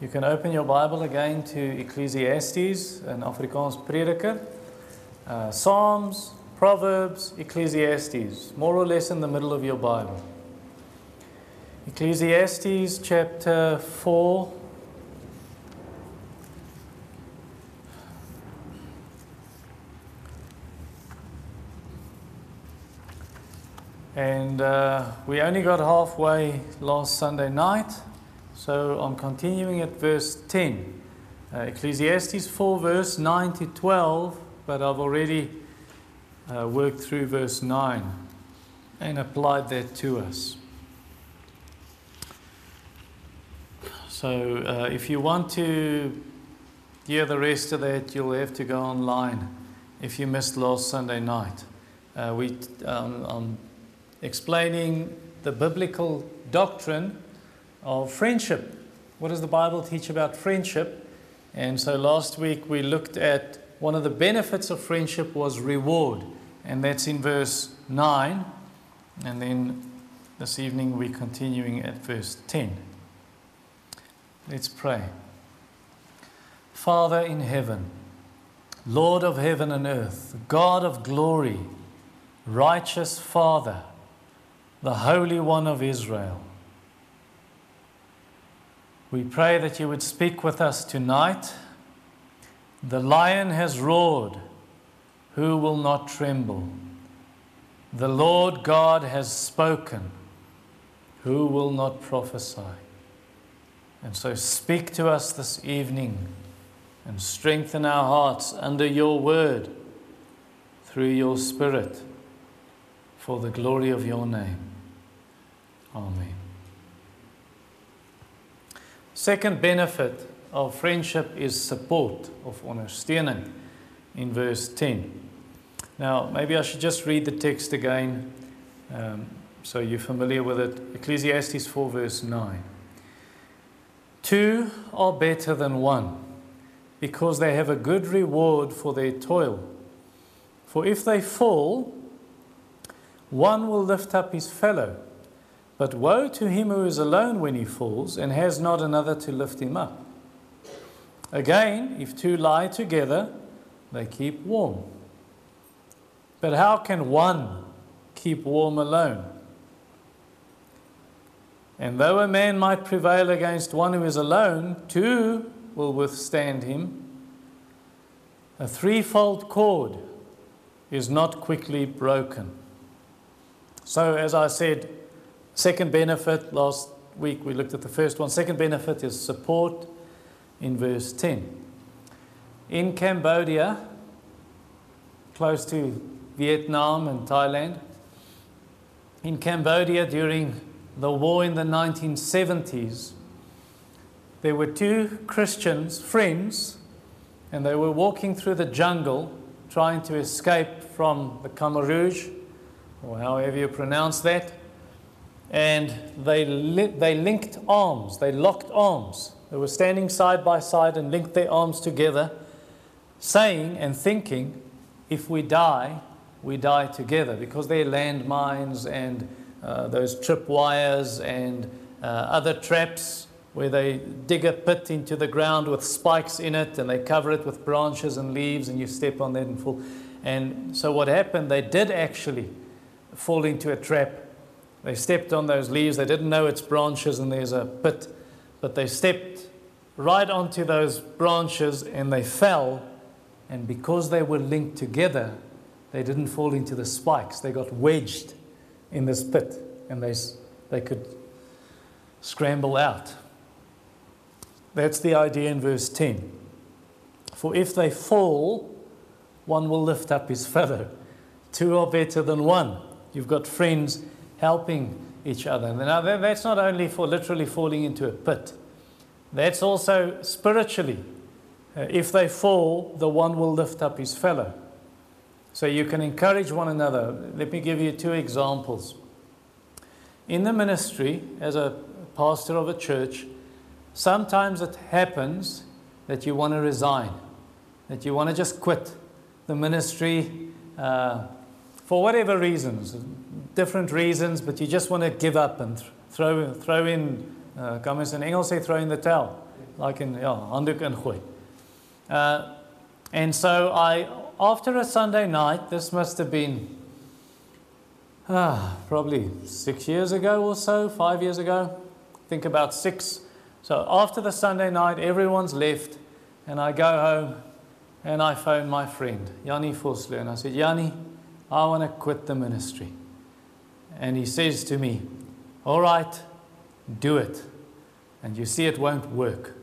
You can open your Bible again to Ecclesiastes, an Afrikaans prediker, uh, Psalms, Proverbs, Ecclesiastes, more or less in the middle of your Bible. Ecclesiastes chapter 4. And uh, we only got halfway last Sunday night, so I'm continuing at verse 10. Uh, Ecclesiastes 4, verse 9 to 12, but I've already uh, worked through verse 9 and applied that to us. So uh, if you want to hear the rest of that, you'll have to go online if you missed last Sunday night. Uh, we, um, I'm explaining the biblical doctrine of friendship. What does the Bible teach about friendship? And so last week we looked at one of the benefits of friendship was reward, and that's in verse 9. And then this evening we're continuing at verse 10. Let's pray. Father in heaven, Lord of heaven and earth, God of glory, righteous Father, the Holy One of Israel. We pray that you would speak with us tonight. The lion has roared. Who will not tremble? The Lord God has spoken. Who will not prophesy? And so speak to us this evening and strengthen our hearts under your word through your Spirit for the glory of your name. Amen. Second benefit of friendship is support of ondersteuning in verse 10. Now, maybe I should just read the text again um, so you're familiar with it. Ecclesiastes 4, verse 9. Two are better than one because they have a good reward for their toil. For if they fall, one will lift up his fellow. But woe to him who is alone when he falls and has not another to lift him up. Again, if two lie together, they keep warm. But how can one keep warm alone? And though a man might prevail against one who is alone, two will withstand him. A threefold cord is not quickly broken. So, as I said, second benefit, last week we looked at the first one. Second benefit is support in verse 10. In Cambodia, close to Vietnam and Thailand, in Cambodia during the war in the 1970s, there were two Christians, friends, and they were walking through the jungle trying to escape from the Khmer Rouge, or however you pronounce that. And they, li- they linked arms, they locked arms. They were standing side by side and linked their arms together, saying and thinking, if we die, we die together, because they're landmines and uh, those trip wires and uh, other traps where they dig a pit into the ground with spikes in it and they cover it with branches and leaves and you step on that and fall. And so what happened, they did actually fall into a trap. They stepped on those leaves, they didn't know it's branches and there's a pit, but they stepped right onto those branches and they fell. And because they were linked together, they didn't fall into the spikes, they got wedged in this pit and they, they could scramble out. That's the idea in verse 10. For if they fall, one will lift up his fellow. Two are better than one. You've got friends helping each other. Now, that's not only for literally falling into a pit, that's also spiritually. Uh, if they fall, the one will lift up his fellow. So you can encourage one another. Let me give you two examples. In the ministry, as a pastor of a church, sometimes it happens that you want to resign, that you want to just quit the ministry uh, for whatever reasons, different reasons, but you just want to give up and th- throw, throw in, uh, come as in Engels say, throw in the towel. like in ja, handdoek ingooi. Uh, and so I, after a Sunday night, this must have been ah, probably six years ago or so, five years ago, I think about six. So after the Sunday night, everyone's left, and I go home and I phone my friend, Yanni Fosler, and I said, Yanni, I want to quit the ministry. And he says to me, All right, do it. And you see, it won't work.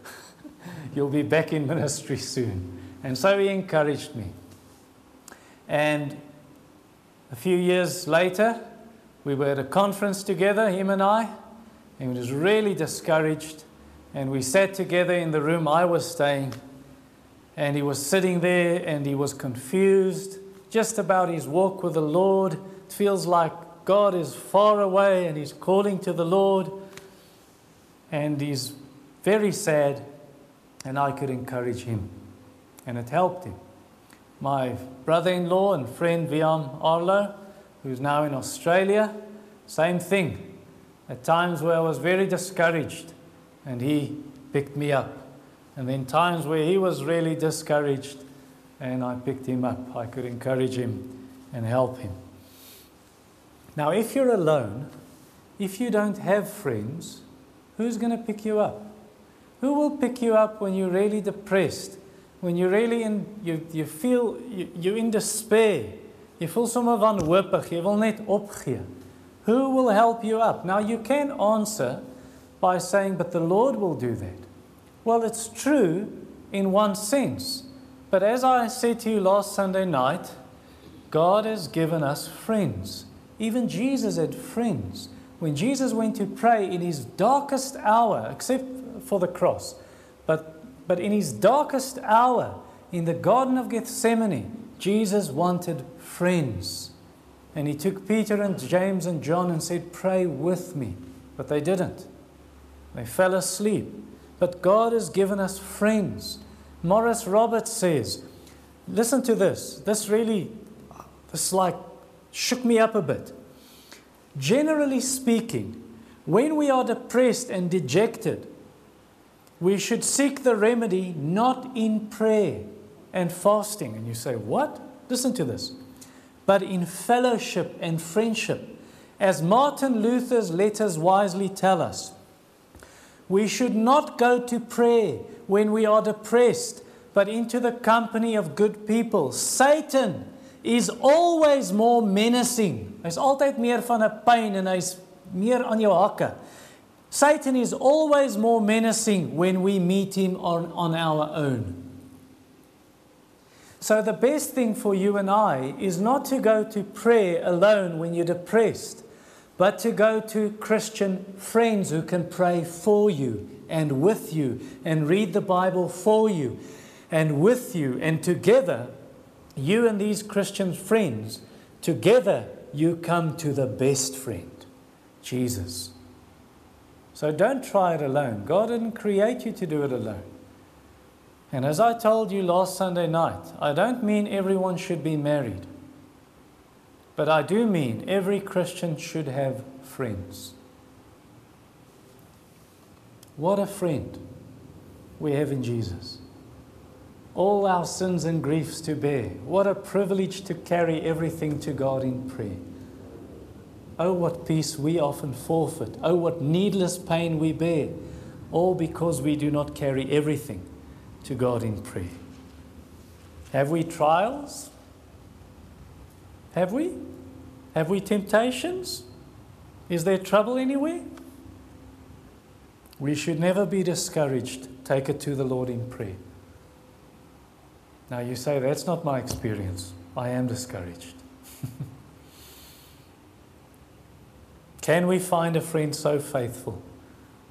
You'll be back in ministry soon. And so he encouraged me. And a few years later, we were at a conference together, him and I, and he was really discouraged. And we sat together in the room I was staying, and he was sitting there and he was confused just about his walk with the Lord. It feels like God is far away and he's calling to the Lord, and he's very sad, and I could encourage him, and it helped him my brother in law and friend Viam Arlo, who's now in Australia, same thing. At times where I was very discouraged, and he picked me up. And then times where he was really discouraged, and I picked him up. I could encourage him and help him. Now, if you're alone, if you don't have friends, who's going to pick you up? Who will pick you up when you're really depressed? when you're really in, you, you feel, you, you're in despair, you feel sommer wanhoopig, jy wil net opgee. Who will help you up? Now you can answer by saying, but the Lord will do that. Well, it's true in one sense. But as I said to you last Sunday night, God has given us friends. Even Jesus had friends. When Jesus went to pray in his darkest hour, except for the cross, but but in his darkest hour, in the Garden of Gethsemane, Jesus wanted friends. And he took Peter and James and John and said, Pray with me. But they didn't. They fell asleep. But God has given us friends. Maurice Roberts says, Listen to this. This really, this like shook me up a bit. Generally speaking, when we are depressed and dejected, we should seek the remedy not in prayer and fasting. And you say, What? Listen to this. But in fellowship and friendship. As Martin Luther's letters wisely tell us, we should not go to prayer when we are depressed, but into the company of good people. Satan is always more menacing. Hy's altyd meer van 'n pyn en hy's meer aan jou hakke. Satan is always more menacing when we meet him on, on our own. So, the best thing for you and I is not to go to prayer alone when you're depressed, but to go to Christian friends who can pray for you and with you and read the Bible for you and with you. And together, you and these Christian friends, together you come to the best friend, Jesus. So don't try it alone. God didn't create you to do it alone. And as I told you last Sunday night, I don't mean everyone should be married. But I do mean every Christian should have friends. What a friend we have in Jesus. All our sins and griefs to bear. What a privilege to carry everything to God in prayer. Oh, what peace we often forfeit. Oh, what needless pain we bear. All because we do not carry everything to God in prayer. Have we trials? Have we? Have we temptations? Is there trouble anywhere? We should never be discouraged. Take it to the Lord in prayer. Now, you say, that's not my experience. I am discouraged. Can we find a friend so faithful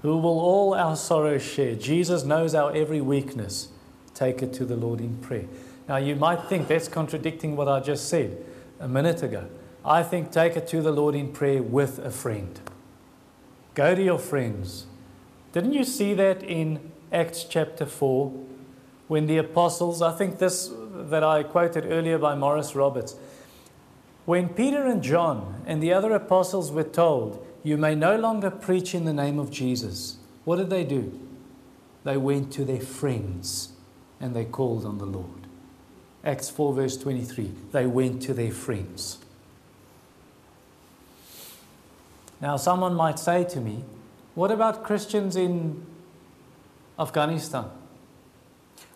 who will all our sorrows share? Jesus knows our every weakness. Take it to the Lord in prayer. Now, you might think that's contradicting what I just said a minute ago. I think take it to the Lord in prayer with a friend. Go to your friends. Didn't you see that in Acts chapter 4 when the apostles, I think this that I quoted earlier by Maurice Roberts, when Peter and John and the other apostles were told, You may no longer preach in the name of Jesus, what did they do? they went to their friends and they called on the Lord. Acts 4, verse 23. They went to their friends. Now, someone might say to me, What about Christians in Afghanistan?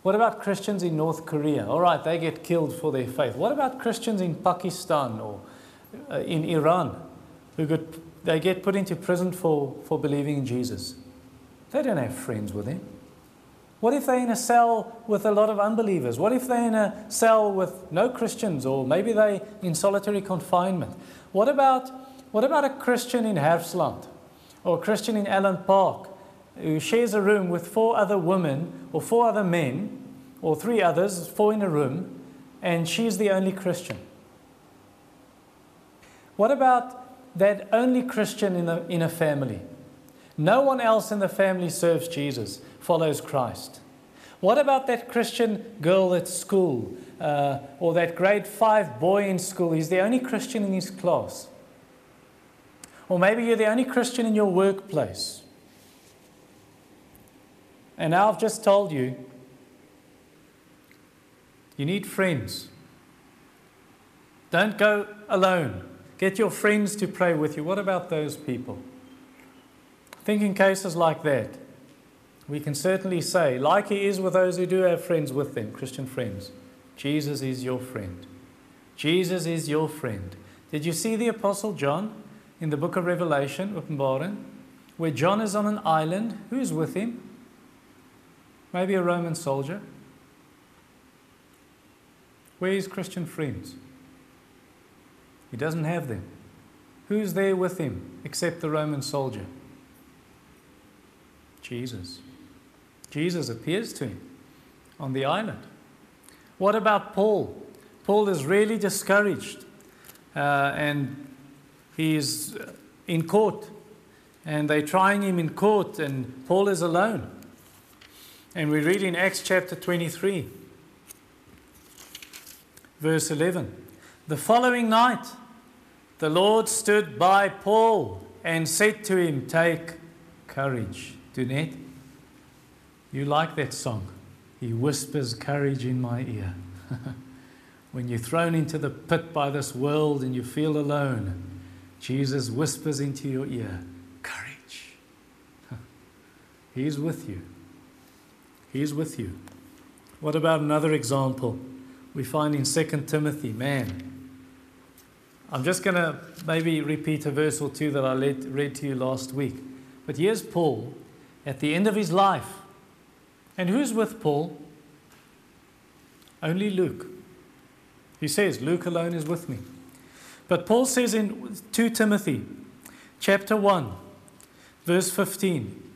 What about Christians in North Korea? All right, they get killed for their faith. What about Christians in Pakistan or uh, in Iran who get, they get put into prison for, for believing in Jesus? They don't have friends with them. What if they're in a cell with a lot of unbelievers? What if they're in a cell with no Christians or maybe they're in solitary confinement? What about, what about a Christian in Herfsland or a Christian in Allen Park who shares a room with four other women or four other men or three others, four in a room, and she's the only Christian? What about that only Christian in a, in a family? No one else in the family serves Jesus follows Christ? What about that Christian girl at school uh, or that grade five boy in school? He's the only Christian in his class. Or maybe you're the only Christian in your workplace. And now I've just told you you need friends. Don't go alone. Get your friends to pray with you. What about those people? Think in cases like that we can certainly say, like he is with those who do have friends with them, Christian friends, Jesus is your friend. Jesus is your friend. Did you see the Apostle John in the book of Revelation, Openbaring, where John is on an island? Who's with him? Maybe a Roman soldier. Where is Christian friends? He doesn't have them. Who's there with him except the Roman soldier? Jesus. Jesus appears to him on the island. What about Paul? Paul is really discouraged uh, and he's in court and they're trying him in court and Paul is alone. And we read in Acts chapter 23, verse 11. The following night, the Lord stood by Paul and said to him, Take courage. Not you like that song? He whispers courage in my ear. when you're thrown into the pit by this world and you feel alone, Jesus whispers into your ear, courage. He's with you. He's with you. What about another example we find in 2 Timothy? Man, I'm just going to maybe repeat a verse or two that I read to you last week. But here's Paul at the end of his life and who's with Paul? Only Luke. He says, Luke alone is with me. But Paul says in 2 Timothy chapter 1, verse 15,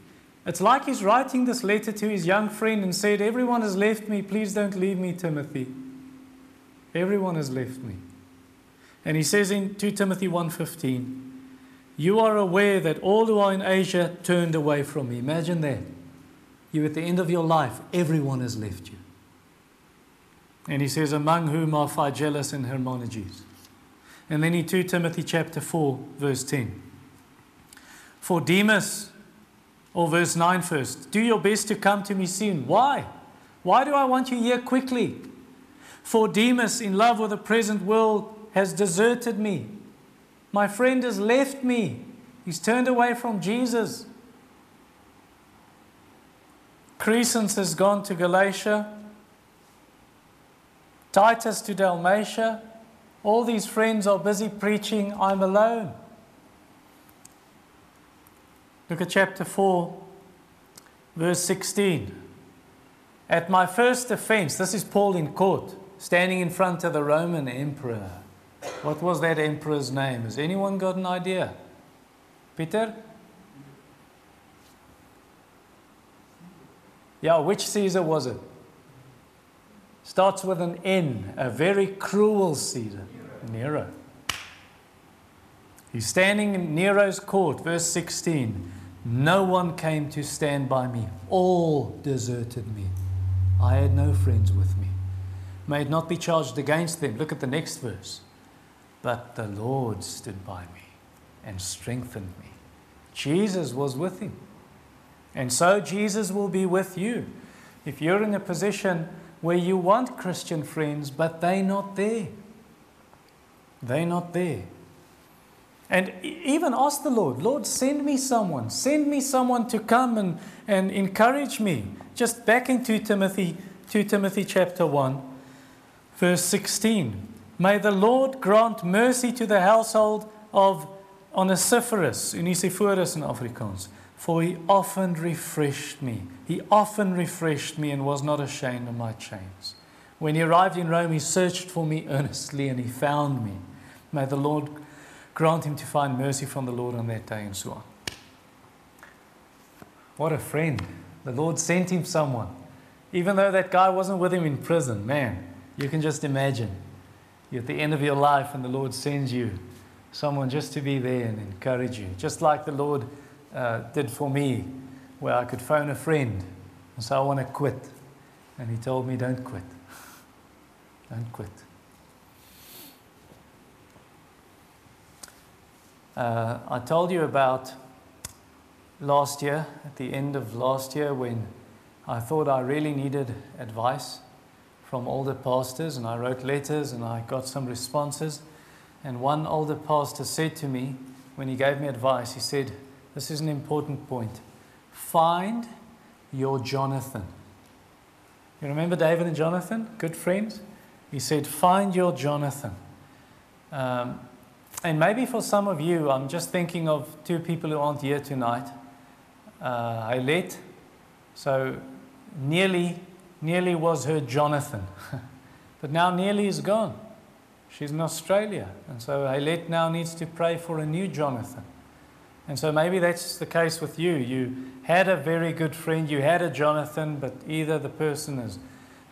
it's like he's writing this letter to his young friend and said, Everyone has left me. Please don't leave me, Timothy. Everyone has left me. And he says in 2 Timothy 1:15, You are aware that all who are in Asia turned away from me. Imagine that you at the end of your life, everyone has left you. And he says, among whom are Phygelus and Hermogenes. And then in 2 Timothy chapter 4, verse 10. For Demas, or verse 9 first, do your best to come to me soon. Why? Why do I want you here quickly? For Demas, in love with the present world, has deserted me. My friend has left me. He's turned away from Jesus. Crescens has gone to Galatia, Titus to Dalmatia. All these friends are busy preaching, I'm alone. Look at chapter 4, verse 16. At my first offense, this is Paul in court, standing in front of the Roman emperor. What was that emperor's name? Has anyone got an idea? Peter? Yeah, which Caesar was it? Starts with an N, a very cruel Caesar, Nero. He's standing in Nero's court, verse 16. No one came to stand by me, all deserted me. I had no friends with me. May it not be charged against them. Look at the next verse. But the Lord stood by me and strengthened me. Jesus was with him. And so Jesus will be with you. If you're in a position where you want Christian friends, but they're not there, they're not there. And even ask the Lord, Lord, send me someone. Send me someone to come and, and encourage me. Just back into Timothy, 2 Timothy chapter 1, verse 16. May the Lord grant mercy to the household of Onesiphorus, Onesiphorus in Afrikaans, for he often refreshed me. He often refreshed me and was not ashamed of my chains. When he arrived in Rome, he searched for me earnestly and he found me. May the Lord grant him to find mercy from the Lord on that day, and so on. What a friend. The Lord sent him someone. Even though that guy wasn't with him in prison, man, you can just imagine. You're at the end of your life, and the Lord sends you someone just to be there and encourage you. Just like the Lord uh, did for me, where I could phone a friend and say, I want to quit. And he told me, Don't quit. Don't quit. Uh, I told you about last year, at the end of last year, when I thought I really needed advice from older pastors, and I wrote letters and I got some responses. And one older pastor said to me, when he gave me advice, he said, This is an important point. Find your Jonathan. You remember David and Jonathan, good friends? He said, Find your Jonathan. Um, and maybe for some of you, I'm just thinking of two people who aren't here tonight. Uh, Ailette, so nearly, nearly was her Jonathan. but now nearly is gone. She's in Australia. And so Ailette now needs to pray for a new Jonathan. And so maybe that's the case with you. You had a very good friend, you had a Jonathan, but either the person has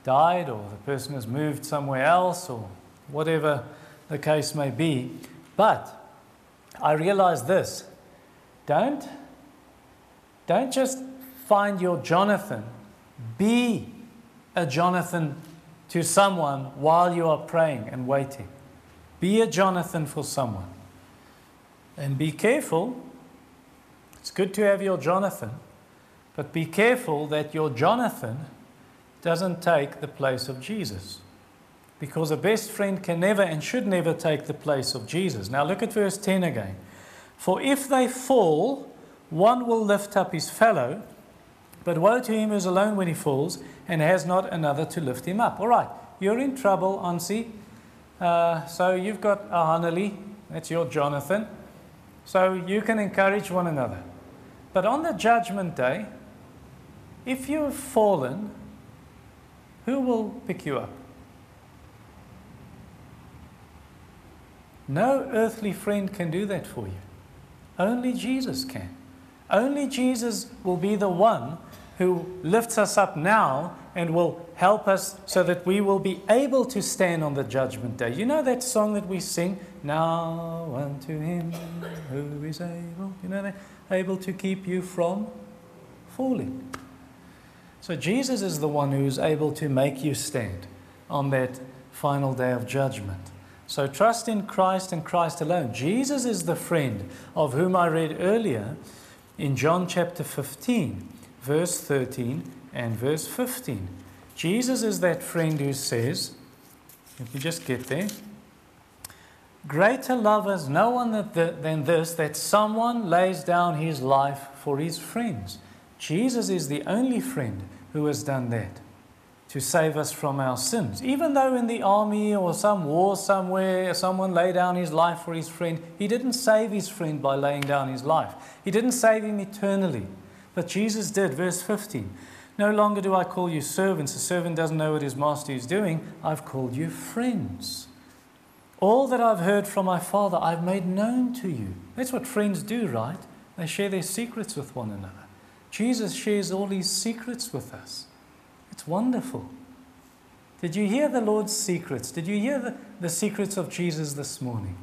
died or the person has moved somewhere else or whatever the case may be. But I realize this don't, don't just find your Jonathan, be a Jonathan to someone while you are praying and waiting. Be a Jonathan for someone. And be careful. It's good to have your Jonathan, but be careful that your Jonathan doesn't take the place of Jesus because a best friend can never and should never take the place of Jesus. Now look at verse 10 again. For if they fall, one will lift up his fellow, but woe to him who is alone when he falls and has not another to lift him up. All right, you're in trouble, Ansi. Uh, so you've got a Hanali, that's your Jonathan. So you can encourage one another. But on the judgment day, if you've fallen, who will pick you up? No earthly friend can do that for you. Only Jesus can. Only Jesus will be the one who lifts us up now and will help us so that we will be able to stand on the judgment day. You know that song that we sing? Now unto him who is able, you know that? Able to keep you from falling. So Jesus is the one who is able to make you stand on that final day of judgment. So trust in Christ and Christ alone. Jesus is the friend of whom I read earlier in John chapter 15, verse 13 and verse 15. Jesus is that friend who says, if you just get there, greater love has no one than this, that someone lays down his life for his friends. Jesus is the only friend who has done that to save us from our sins. Even though in the army or some war somewhere someone laid down his life for his friend, he didn't save his friend by laying down his life. He didn't save him eternally. But Jesus did. Verse 15 No longer do I call you servants. A servant doesn't know what his master is doing. I've called you friends. All that I've heard from my Father, I've made known to you. That's what friends do, right? They share their secrets with one another. Jesus shares all his secrets with us. It's wonderful. Did you hear the Lord's secrets? Did you hear the, the secrets of Jesus this morning?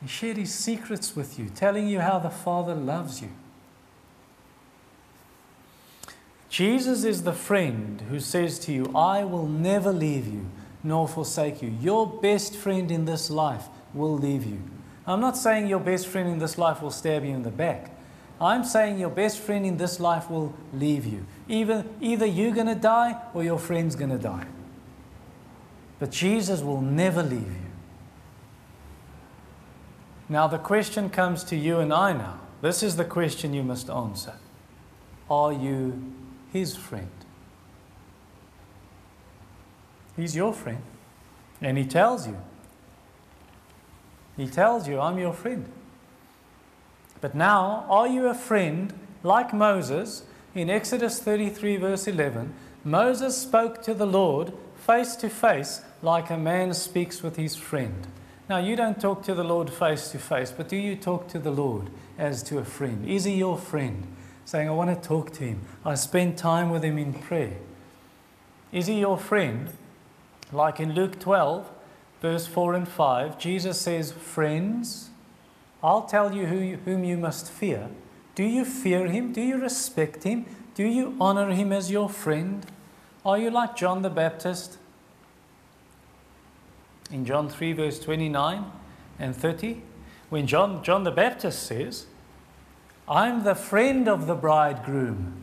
He shared his secrets with you, telling you how the Father loves you. Jesus is the friend who says to you, I will never leave you nor forsake you. Your best friend in this life will leave you. I'm not saying your best friend in this life will stab you in the back. I'm saying your best friend in this life will leave you. Either, either you're going to die or your friend's going to die. But Jesus will never leave you. Now, the question comes to you and I now. This is the question you must answer Are you his friend? He's your friend. And he tells you. He tells you, I'm your friend. But now, are you a friend like Moses in Exodus 33, verse 11? Moses spoke to the Lord face to face like a man speaks with his friend. Now, you don't talk to the Lord face to face, but do you talk to the Lord as to a friend? Is he your friend? Saying, I want to talk to him. I spend time with him in prayer. Is he your friend? Like in Luke 12, verse 4 and 5, Jesus says, Friends, I'll tell you, who you whom you must fear. Do you fear him? Do you respect him? Do you honor him as your friend? Are you like John the Baptist? In John 3, verse 29 and 30, when John, John the Baptist says, I'm the friend of the bridegroom.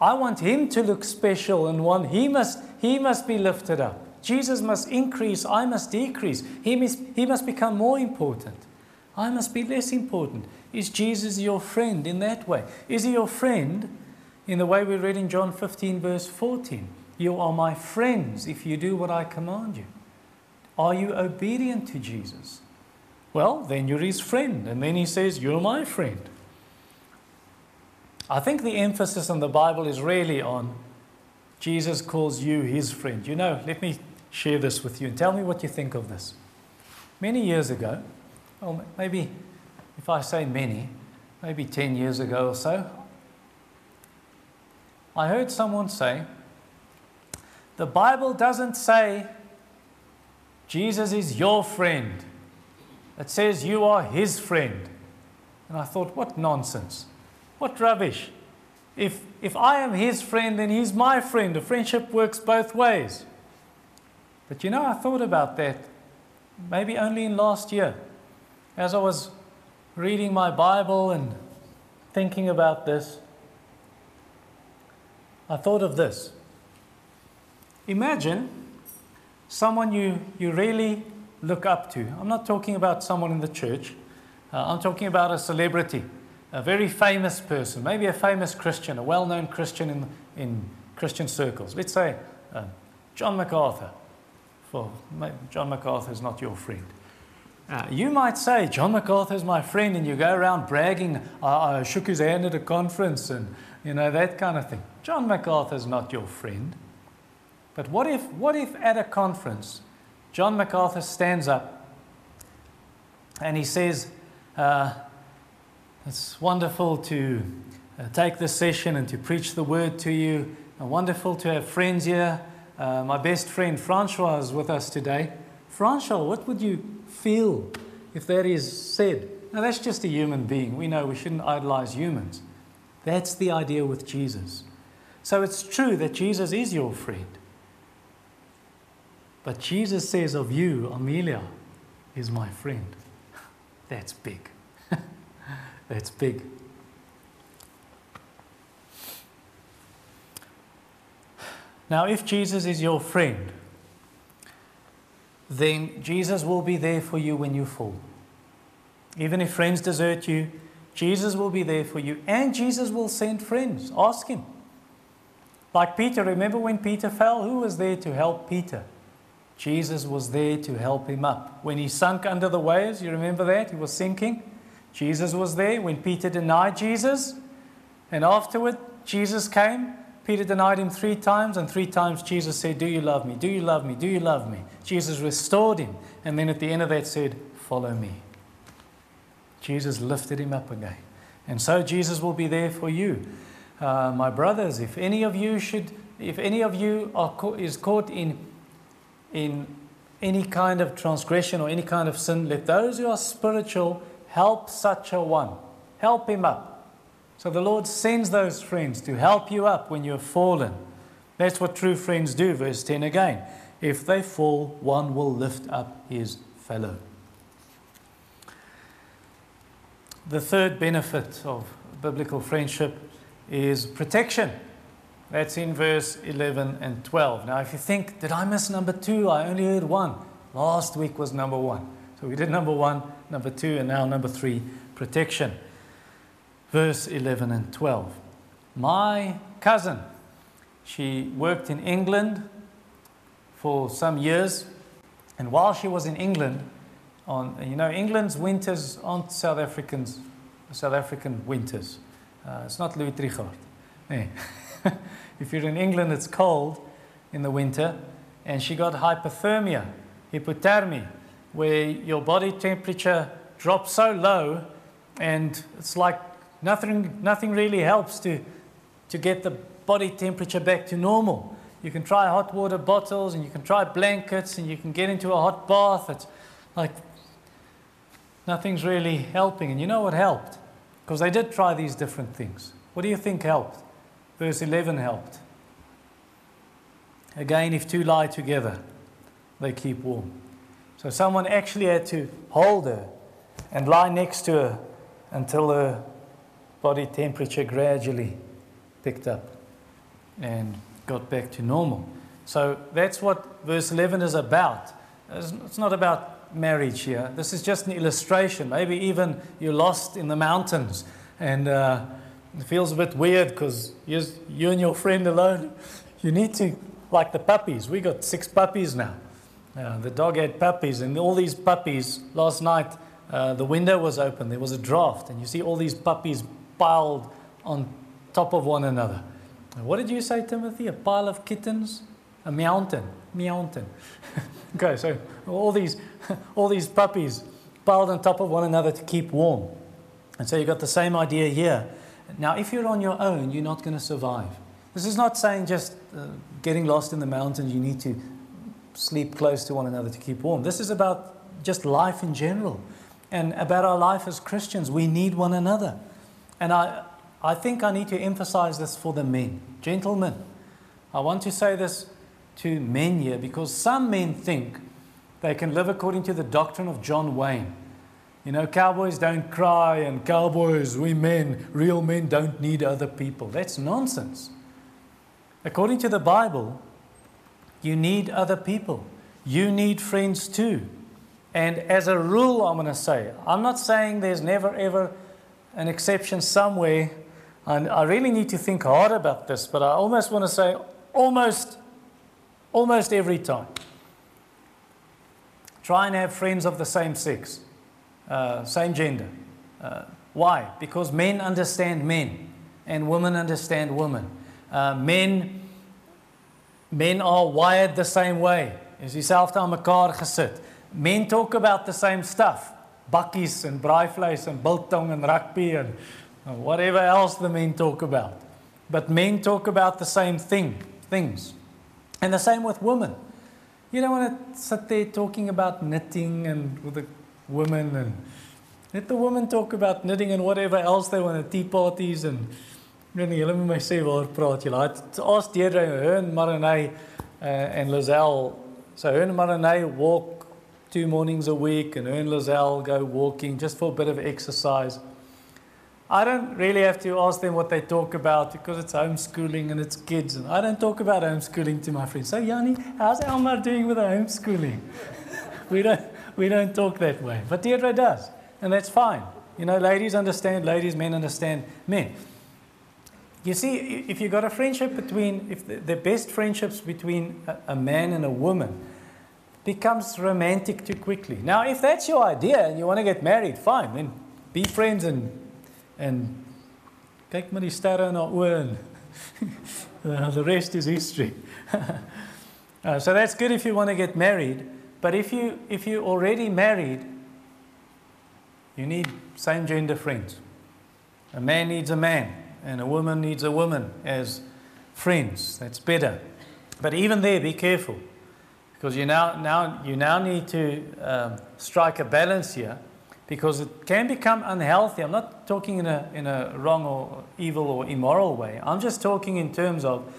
I want him to look special and one he must he must be lifted up. Jesus must increase, I must decrease. He must, he must become more important. I must be less important. Is Jesus your friend in that way? Is he your friend in the way we read in John 15, verse 14? You are my friends if you do what I command you. Are you obedient to Jesus? Well, then you're his friend. And then he says, You're my friend. I think the emphasis in the Bible is really on Jesus calls you his friend. You know, let me share this with you and tell me what you think of this. Many years ago, or maybe if I say many, maybe 10 years ago or so, I heard someone say, the Bible doesn't say Jesus is your friend. It says you are his friend. And I thought, what nonsense. What rubbish. If, if I am his friend, then he's my friend. A friendship works both ways. But you know, I thought about that maybe only in last year. As I was reading my Bible and thinking about this, I thought of this. Imagine someone you, you really look up to. I'm not talking about someone in the church, uh, I'm talking about a celebrity, a very famous person, maybe a famous Christian, a well known Christian in, in Christian circles. Let's say uh, John MacArthur. For John MacArthur is not your friend. Uh, you might say, John MacArthur is my friend, and you go around bragging, I, I shook his hand at a conference, and you know, that kind of thing. John MacArthur is not your friend. But what if, what if at a conference, John MacArthur stands up and he says, uh, It's wonderful to uh, take this session and to preach the word to you. Uh, wonderful to have friends here. Uh, my best friend Francois is with us today. Francois, what would you feel if that is said? Now, that's just a human being. We know we shouldn't idolize humans. That's the idea with Jesus. So it's true that Jesus is your friend. But Jesus says of you, Amelia is my friend. That's big. That's big. Now, if Jesus is your friend, then Jesus will be there for you when you fall. Even if friends desert you, Jesus will be there for you, and Jesus will send friends. Ask Him. Like Peter, remember when Peter fell? Who was there to help Peter? Jesus was there to help him up. When he sunk under the waves, you remember that? He was sinking. Jesus was there. When Peter denied Jesus, and afterward Jesus came, Peter denied him three times, and three times Jesus said, Do you love me? Do you love me? Do you love me? Jesus restored him, and then at the end of that said, Follow me. Jesus lifted him up again. And so Jesus will be there for you. Uh, my brothers, if any of you should, if any of you are, is caught in in any kind of transgression or any kind of sin, let those who are spiritual help such a one. Help him up. So the Lord sends those friends to help you up when you've fallen. That's what true friends do. Verse 10 again. If they fall, one will lift up his fellow. The third benefit of biblical friendship is protection. That's in verse 11 and 12. Now, if you think, did I miss number two? I only heard one. Last week was number one. So we did number one, number two, and now number three protection. Verse 11 and 12. My cousin, she worked in England for some years, and while she was in England, on you know England's winters aren't South Africans South African winters. Uh, it's not Louis Trichardt. Yeah. if you're in England, it's cold in the winter, and she got hypothermia, hypothermia, where your body temperature drops so low, and it's like nothing, nothing really helps to, to get the body temperature back to normal. You can try hot water bottles, and you can try blankets, and you can get into a hot bath. It's like nothing's really helping. And you know what helped? Because they did try these different things. What do you think helped? Verse 11 helped. Again, if two lie together, they keep warm. So someone actually had to hold her and lie next to her until her body temperature gradually picked up and got back to normal. So that's what verse 11 is about. It's not about marriage here. This is just an illustration. Maybe even you're lost in the mountains and uh, it feels a bit weird because you and your friend alone. You need to, like the puppies. We got six puppies now. Uh, the dog had puppies, and all these puppies, last night, uh, the window was open. There was a draft, and you see all these puppies piled on top of one another. What did you say, Timothy? A pile of kittens? A mountain. Mountain. okay, so all these all these puppies piled on top of one another to keep warm. And so you've got the same idea here. Now, if you're on your own, you're not going to survive. This is not saying just uh, getting lost in the mountains, you need to sleep close to one another to keep warm. This is about just life in general and about our life as Christians. We need one another. And I, I think I need to emphasize this for the men. Gentlemen, I want to say this to men here because some men think they can live according to the doctrine of John Wayne. You know, cowboys don't cry, and cowboys, we men, real men, don't need other people. That's nonsense. According to the Bible, you need other people. You need friends too. And as a rule, I'm going to say, I'm not saying there's never ever an exception somewhere. And I really need to think hard about this, but I almost want to say almost, almost every time. Try and have friends of the same sex, uh, same gender. Uh, why? Because men understand men and women understand women. Uh, men, men are wired the same way. you Is dieselfde aan mekaar gesit. Men talk about the same stuff. Bakkies and braaivleis and biltong and rugby and whatever else the men talk about. But men talk about the same thing, things. And the same with women. You don't want to sit there talking about knitting and with the women and let the women talk about knitting and whatever else they want at tea parties and weet nie, hulle moet my sê waar praat julle. Het ask Deirdre her and Marinay uh, and Lizelle. So her and Marinay walk two mornings a week and her and go walking just for a bit of exercise. I don't really have to ask them what they talk about because it's homeschooling and it's kids. And I don't talk about homeschooling to my friends. So, Yanni, how's Elmar doing with the homeschooling? we, don't, we don't talk that way. But Deirdre does. And that's fine. You know, ladies understand ladies, men understand men. You see, if you've got a friendship between, if the, best friendships between a man and a woman becomes romantic too quickly. Now, if that's your idea and you want to get married, fine, then be friends and En kyk maar die sterre na oë uh, the rest is history. uh, so that's good if you want to get married, but if you if you're already married, you need same gender friends. A man needs a man and a woman needs a woman as friends. That's better. But even there, be careful because you now, now, you now need to um, strike a balance here because it can become unhealthy. I'm not talking in a, in a wrong or evil or immoral way. I'm just talking in terms of,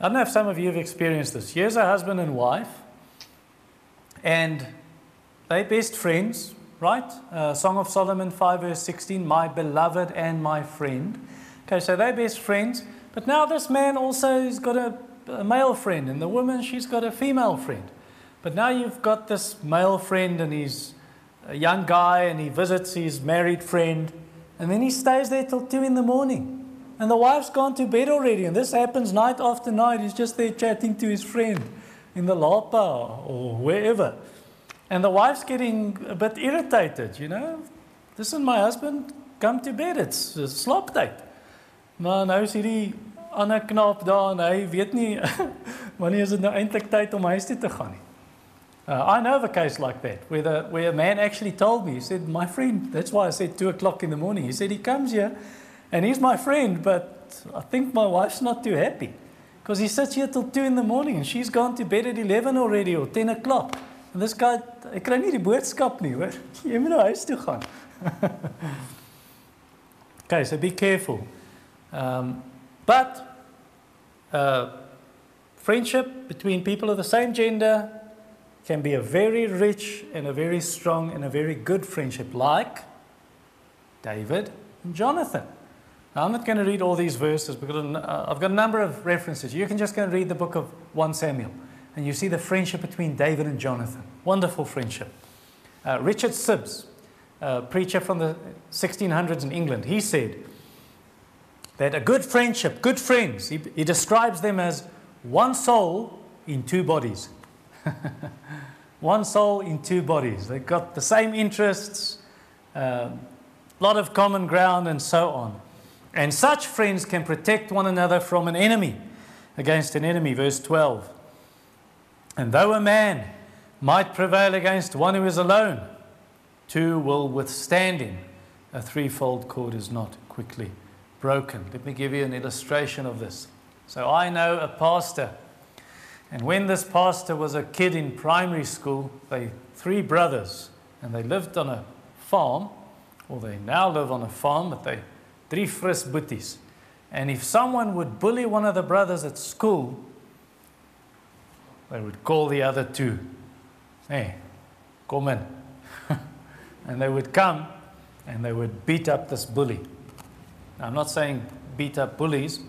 I don't know if some of you have experienced this. Here's a husband and wife, and they're best friends, right? Uh, Song of Solomon 5, verse 16, my beloved and my friend. Okay, so they're best friends. But now this man also has got a, a male friend, and the woman, she's got a female friend. But now you've got this male friend, and he's a young guy, and he visits his married friend, and then he stays there till 2 in the morning. And the wife's gone to bed already, and this happens night after night. He's just there chatting to his friend in the lapa or wherever. And the wife's getting a bit irritated, you know. Listen, my husband, come to bed. It's a slop date. Maar nou is hierdie ander knaap daar en hy weet nie wanneer is dit nou eintlik tyd om huis toe te gaan nie. Uh, I know of a case like that where, the, where a man actually told me, he said, My friend, that's why I said two o'clock in the morning. He said, He comes here and he's my friend, but I think my wife's not too happy because he sits here till two in the morning and she's gone to bed at 11 already or 10 o'clock. And this guy, ek kry nie die boodskap nie, hoor. Jy moet nou huis okay, so be careful. Um, but uh, friendship between people of the same gender can be a very rich and a very strong and a very good friendship, like David and Jonathan. Now, I'm not going to read all these verses because uh, I've got a number of references. You can just go and read the book of 1 Samuel, and you see the friendship between David and Jonathan. Wonderful friendship. Uh, Richard Sibbes, a preacher from the 1600s in England, he said, that a good friendship, good friends, he, he describes them as one soul in two bodies. one soul in two bodies. They've got the same interests, a um, lot of common ground, and so on. And such friends can protect one another from an enemy, against an enemy. Verse 12. And though a man might prevail against one who is alone, two will withstand him. A threefold cord is not quickly broken. Let me give you an illustration of this. So I know a pastor, and when this pastor was a kid in primary school, they three brothers, and they lived on a farm, or they now live on a farm, but they three fris boeties. And if someone would bully one of the brothers at school, they would call the other two. Hey, come in. and they would come and they would beat up this bully. Now, I'm not saying beat up bullies.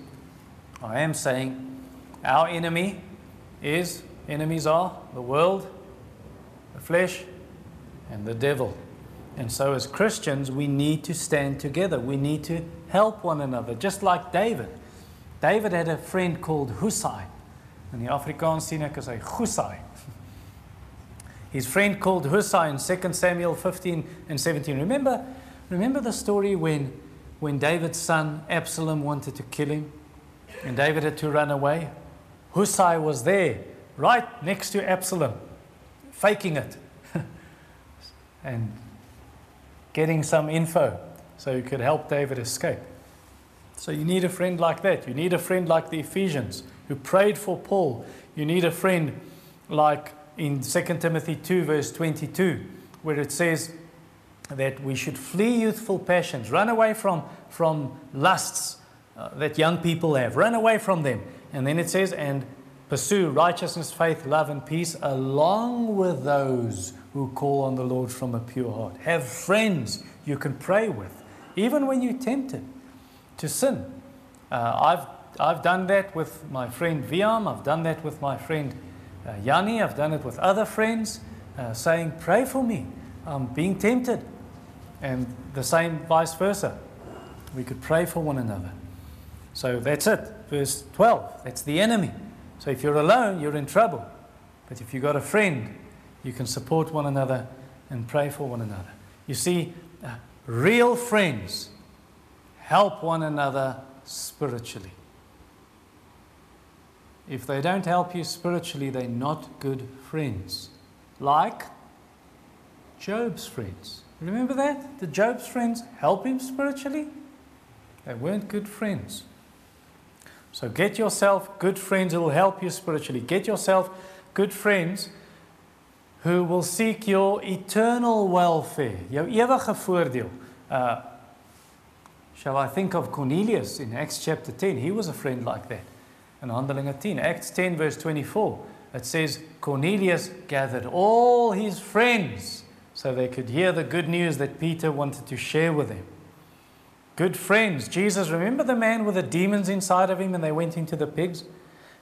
I am saying our enemy is, enemies are the world, the flesh, and the devil. And so, as Christians, we need to stand together. We need to help one another, just like David. David had a friend called Hushai. In the Afrikaans sien ek as hy Husai. His friend called Husai in 2 Samuel 15 and 17. Remember, remember the story when when David's son Absalom wanted to kill him and David had to run away, Hussai was there, right next to Absalom, faking it and getting some info so he could help David escape. So you need a friend like that. You need a friend like the Ephesians who prayed for Paul. You need a friend like in 2 Timothy 2, verse 22, where it says, that we should flee youthful passions, run away from, from lusts uh, that young people have, run away from them. And then it says, and pursue righteousness, faith, love, and peace along with those who call on the Lord from a pure heart. Have friends you can pray with, even when you're tempted to sin. Uh, I've, I've done that with my friend Viam, I've done that with my friend uh, Yanni, I've done it with other friends, uh, saying, Pray for me. I'm being tempted. And the same vice versa. We could pray for one another. So that's it. Verse 12. That's the enemy. So if you're alone, you're in trouble. But if you've got a friend, you can support one another and pray for one another. You see, uh, real friends help one another spiritually. If they don't help you spiritually, they're not good friends. Like Job's friends. Remember that? Did Job's friends help him spiritually? They weren't good friends. So get yourself good friends who will help you spiritually. Get yourself good friends who will seek your eternal welfare, jou ewige voordeel. Uh, shall I think of Cornelius in Acts chapter 10? He was a friend like that. In Handelinge 10, Acts 10 verse 24, it says Cornelius gathered all his friends so they could hear the good news that Peter wanted to share with them. Good friends. Jesus, remember the man with the demons inside of him and they went into the pigs?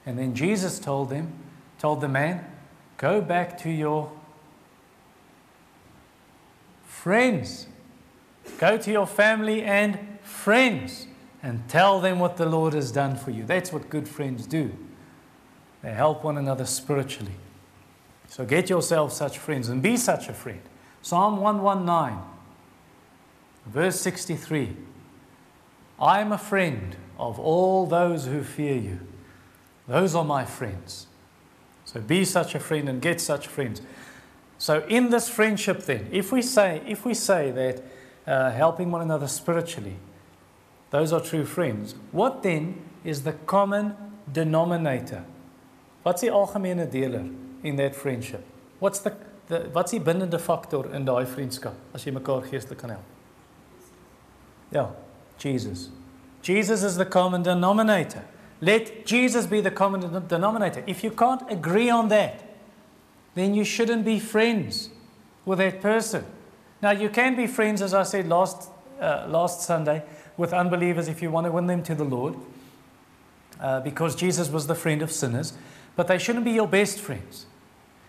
And then Jesus told them, told the man, go back to your friends. Go to your family and friends and tell them what the Lord has done for you. That's what good friends do. They help one another spiritually. So get yourself such friends and be such a friend. Psalm 119, verse 63. I am a friend of all those who fear you. Those are my friends. So be such a friend and get such friends. So in this friendship, then, if we say if we say that uh, helping one another spiritually, those are true friends. What then is the common denominator? Wat's die algemene deler in that friendship? What's the, the wat's die bindende faktor in daai vriendskap as jy mekaar geestelik kan help? Ja, Jesus. Jesus is the common denominator. Let Jesus be the common denominator. If you can't agree on that, then you shouldn't be friends with that person. Now, you can be friends, as I said last, uh, last Sunday, with unbelievers if you want to win them to the Lord, uh, because Jesus was the friend of sinners, but they shouldn't be your best friends.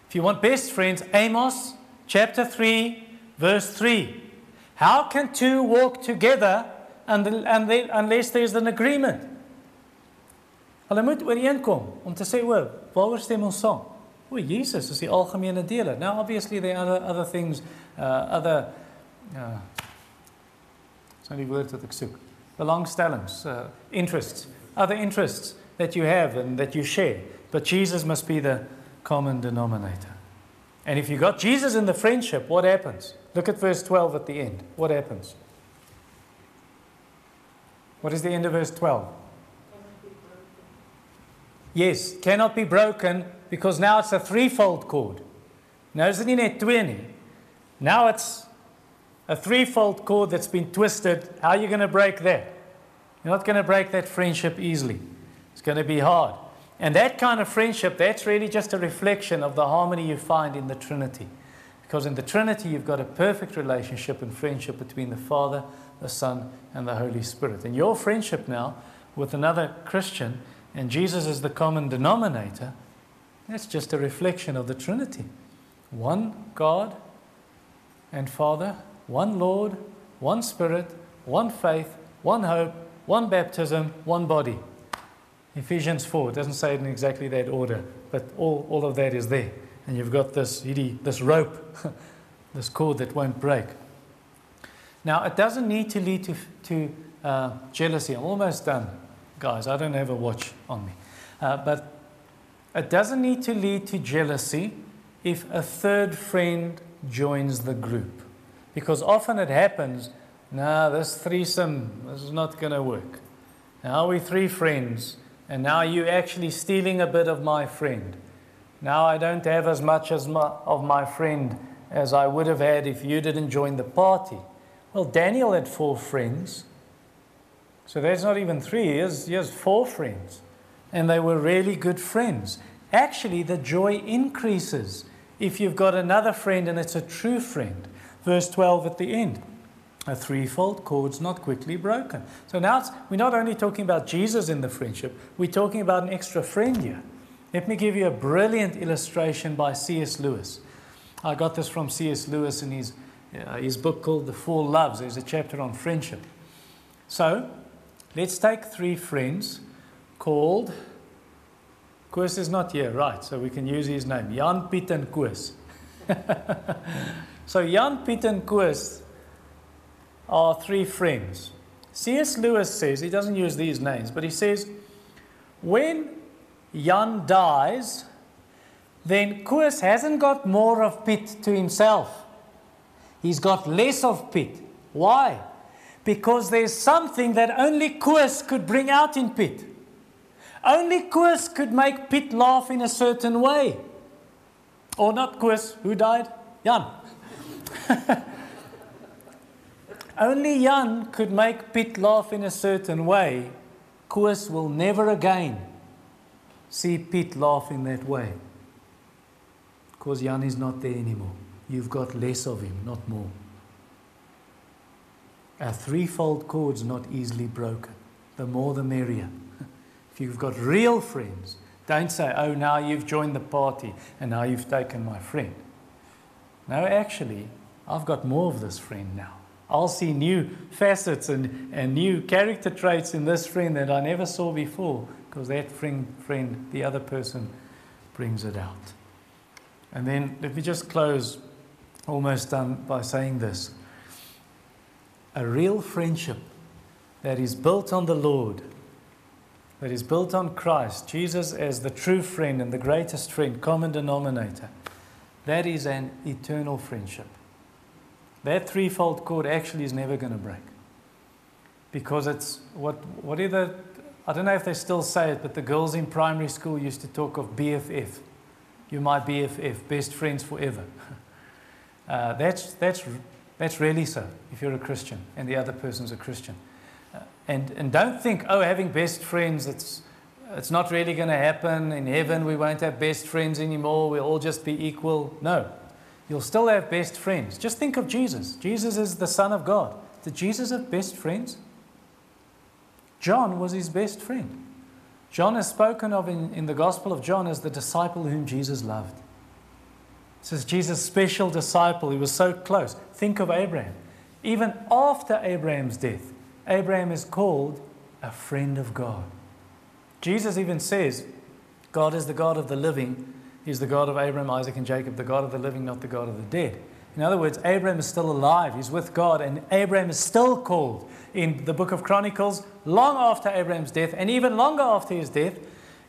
If you want best friends, Amos chapter 3, verse 3. How can two walk together unless there's an agreement? Hulle moet ooreenkom om te sê, "O, waaroor stem ons saam?" O, Jesus is die algemene deler. Now obviously there are other, other things, uh, other uh, nou die woord wat ek soek. Belangstellings, uh, interests, other interests that you have and that you share. But Jesus must be the common denominator. And if you got Jesus in the friendship, what happens? Look at verse 12 at the end. What happens? What is the end of verse 12? Yes, cannot be broken because now it's a threefold cord. Is. Now it's a threefold cord that's been twisted, how are you going to break that? You're not going to break that friendship easily. It's going to be hard. And that kind of friendship, that's really just a reflection of the harmony you find in the Trinity. Because in the Trinity, you've got a perfect relationship and friendship between the Father, the Son, and the Holy Spirit. And your friendship now with another Christian, and Jesus is the common denominator, that's just a reflection of the Trinity. One God and Father one Lord, one Spirit, one faith, one hope, one baptism, one body. Ephesians 4 it doesn't say it in exactly that order, but all, all of that is there. And you've got this, this rope, this cord that won't break. Now, it doesn't need to lead to, to uh, jealousy. I'm almost done, guys. I don't have a watch on me. Uh, but it doesn't need to lead to jealousy if a third friend joins the group. Because often it happens, no, this threesome, this is not going to work. Now we're three friends, and now you're actually stealing a bit of my friend. Now I don't have as much as my, of my friend as I would have had if you didn't join the party. Well, Daniel had four friends. So there's not even three, he has, he has four friends. And they were really good friends. Actually, the joy increases if you've got another friend and it's a true friend. Verse 12 at the end. A threefold cord's not quickly broken. So now we're not only talking about Jesus in the friendship, we're talking about an extra friend here. Let me give you a brilliant illustration by C.S. Lewis. I got this from C.S. Lewis in his, uh, his book called The Four Loves. There's a chapter on friendship. So let's take three friends called. Koos is not here, right? So we can use his name. Jan, Piet, and. So Jan, Piet, and are three friends. C.S. Lewis says, he doesn't use these names, but he says, when Jan dies, then Koos hasn't got more of Piet to himself. He's got less of Piet. Why? Because there's something that only Koos could bring out in Piet. Only Koos could make Piet laugh in a certain way. Or not Koos, who died? Jan. Only Jan could make Piet laugh in a certain way. Koos will never again see Piet laugh in that way. Because Jan is not there anymore. You've got less of him, not more. A threefold cord's not easily broken. The more the merrier. if you've got real friends, don't say, oh, now you've joined the party and now you've taken my friend. No, actually, I've got more of this friend now. I'll see new facets and, and new character traits in this friend that I never saw before because that friend, friend, the other person, brings it out. And then let me just close almost done by saying this. A real friendship that is built on the Lord, that is built on Christ, Jesus as the true friend and the greatest friend, common denominator, that is an eternal friendship. That threefold cord actually is never going to break. Because it's what, whatever, I don't know if they still say it, but the girls in primary school used to talk of BFF. You're my BFF, best friends forever. uh, that's, that's, that's really so if you're a Christian and the other person's a Christian. Uh, and, and don't think, oh, having best friends, it's, it's not really going to happen. In heaven, we won't have best friends anymore. We'll all just be equal. No, You'll still have best friends. Just think of Jesus. Jesus is the Son of God. Did Jesus have best friends? John was his best friend. John is spoken of in, in the Gospel of John as the disciple whom Jesus loved. It says Jesus' special disciple. He was so close. Think of Abraham. Even after Abraham's death, Abraham is called a friend of God. Jesus even says, God is the God of the living He's the God of Abraham, Isaac, and Jacob, the God of the living, not the God of the dead. In other words, Abraham is still alive. He's with God, and Abraham is still called in the book of Chronicles long after Abraham's death, and even longer after his death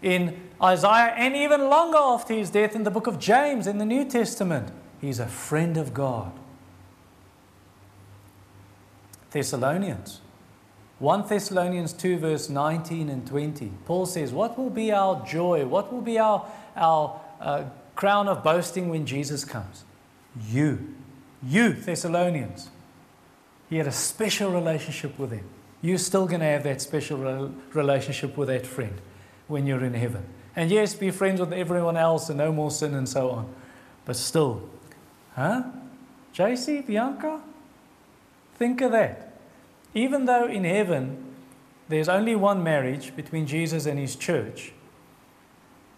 in Isaiah, and even longer after his death in the book of James in the New Testament. He's a friend of God. Thessalonians. 1 Thessalonians 2, verse 19 and 20. Paul says, What will be our joy? What will be our, our uh, crown of boasting when Jesus comes? You. You, Thessalonians. He had a special relationship with him. You're still going to have that special re- relationship with that friend when you're in heaven. And yes, be friends with everyone else and no more sin and so on. But still, huh? JC, Bianca? Think of that. Even though in heaven there's only one marriage between Jesus and his church,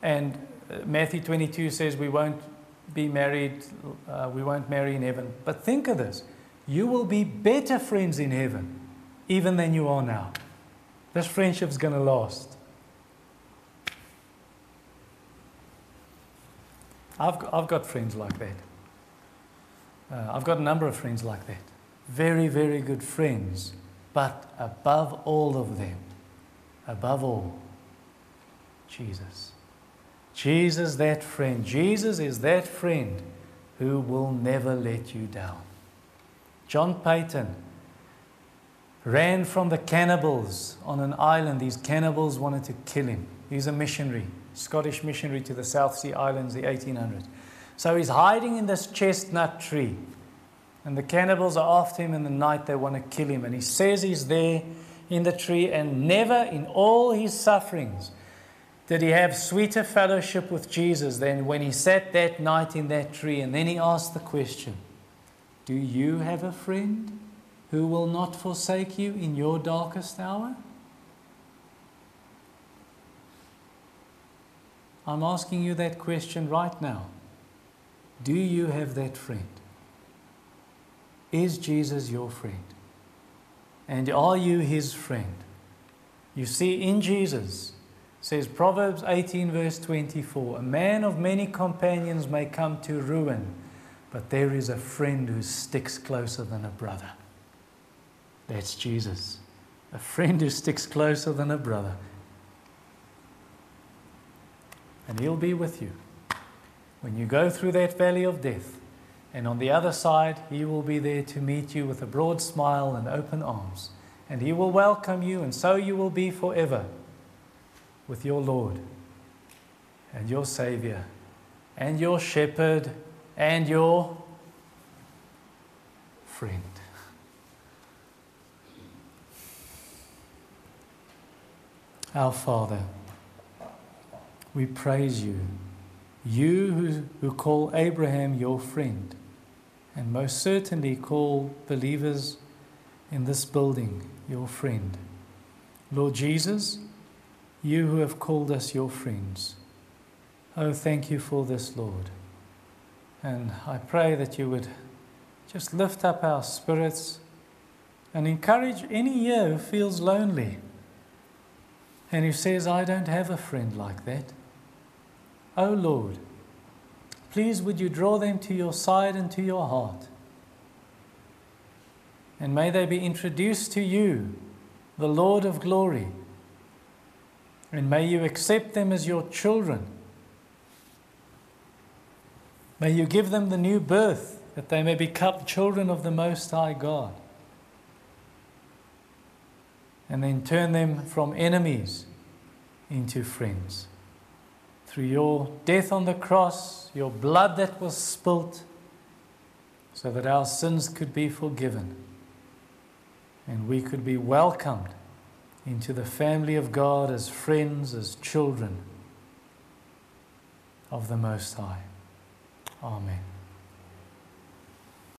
and Matthew 22 says we won't be married, uh, we won't marry in heaven. But think of this you will be better friends in heaven even than you are now. This friendship's going to last. I've got, I've got friends like that. Uh, I've got a number of friends like that. Very, very good friends. But above all of them, above all, Jesus. Jesus, that friend. Jesus is that friend who will never let you down. John Paton ran from the cannibals on an island. These cannibals wanted to kill him. He's a missionary, Scottish missionary to the South Sea Islands, the 1800s. So he's hiding in this chestnut tree. And the cannibals are after him in the night. They want to kill him. And he says he's there in the tree, and never in all his sufferings did he have sweeter fellowship with Jesus than when he sat that night in that tree and then he asked the question Do you have a friend who will not forsake you in your darkest hour? I'm asking you that question right now. Do you have that friend? Is Jesus your friend? And are you his friend? You see, in Jesus, says Proverbs 18, verse 24 A man of many companions may come to ruin, but there is a friend who sticks closer than a brother. That's Jesus. A friend who sticks closer than a brother. And he'll be with you when you go through that valley of death. And on the other side, he will be there to meet you with a broad smile and open arms. And he will welcome you, and so you will be forever with your Lord and your Savior and your shepherd and your friend. Our Father, we praise you, you who, who call Abraham your friend, and most certainly call believers in this building your friend. Lord Jesus, you who have called us your friends. Oh, thank you for this, Lord. And I pray that you would just lift up our spirits and encourage any here who feels lonely and who says, I don't have a friend like that. Oh, Lord, please would you draw them to your side and to your heart. And may they be introduced to you, the Lord of glory. And may you accept them as your children. May you give them the new birth that they may become children of the Most High God. And then turn them from enemies into friends. Through your death on the cross, your blood that was spilt, so that our sins could be forgiven and we could be welcomed into the family of God as friends, as children of the Most High. Amen.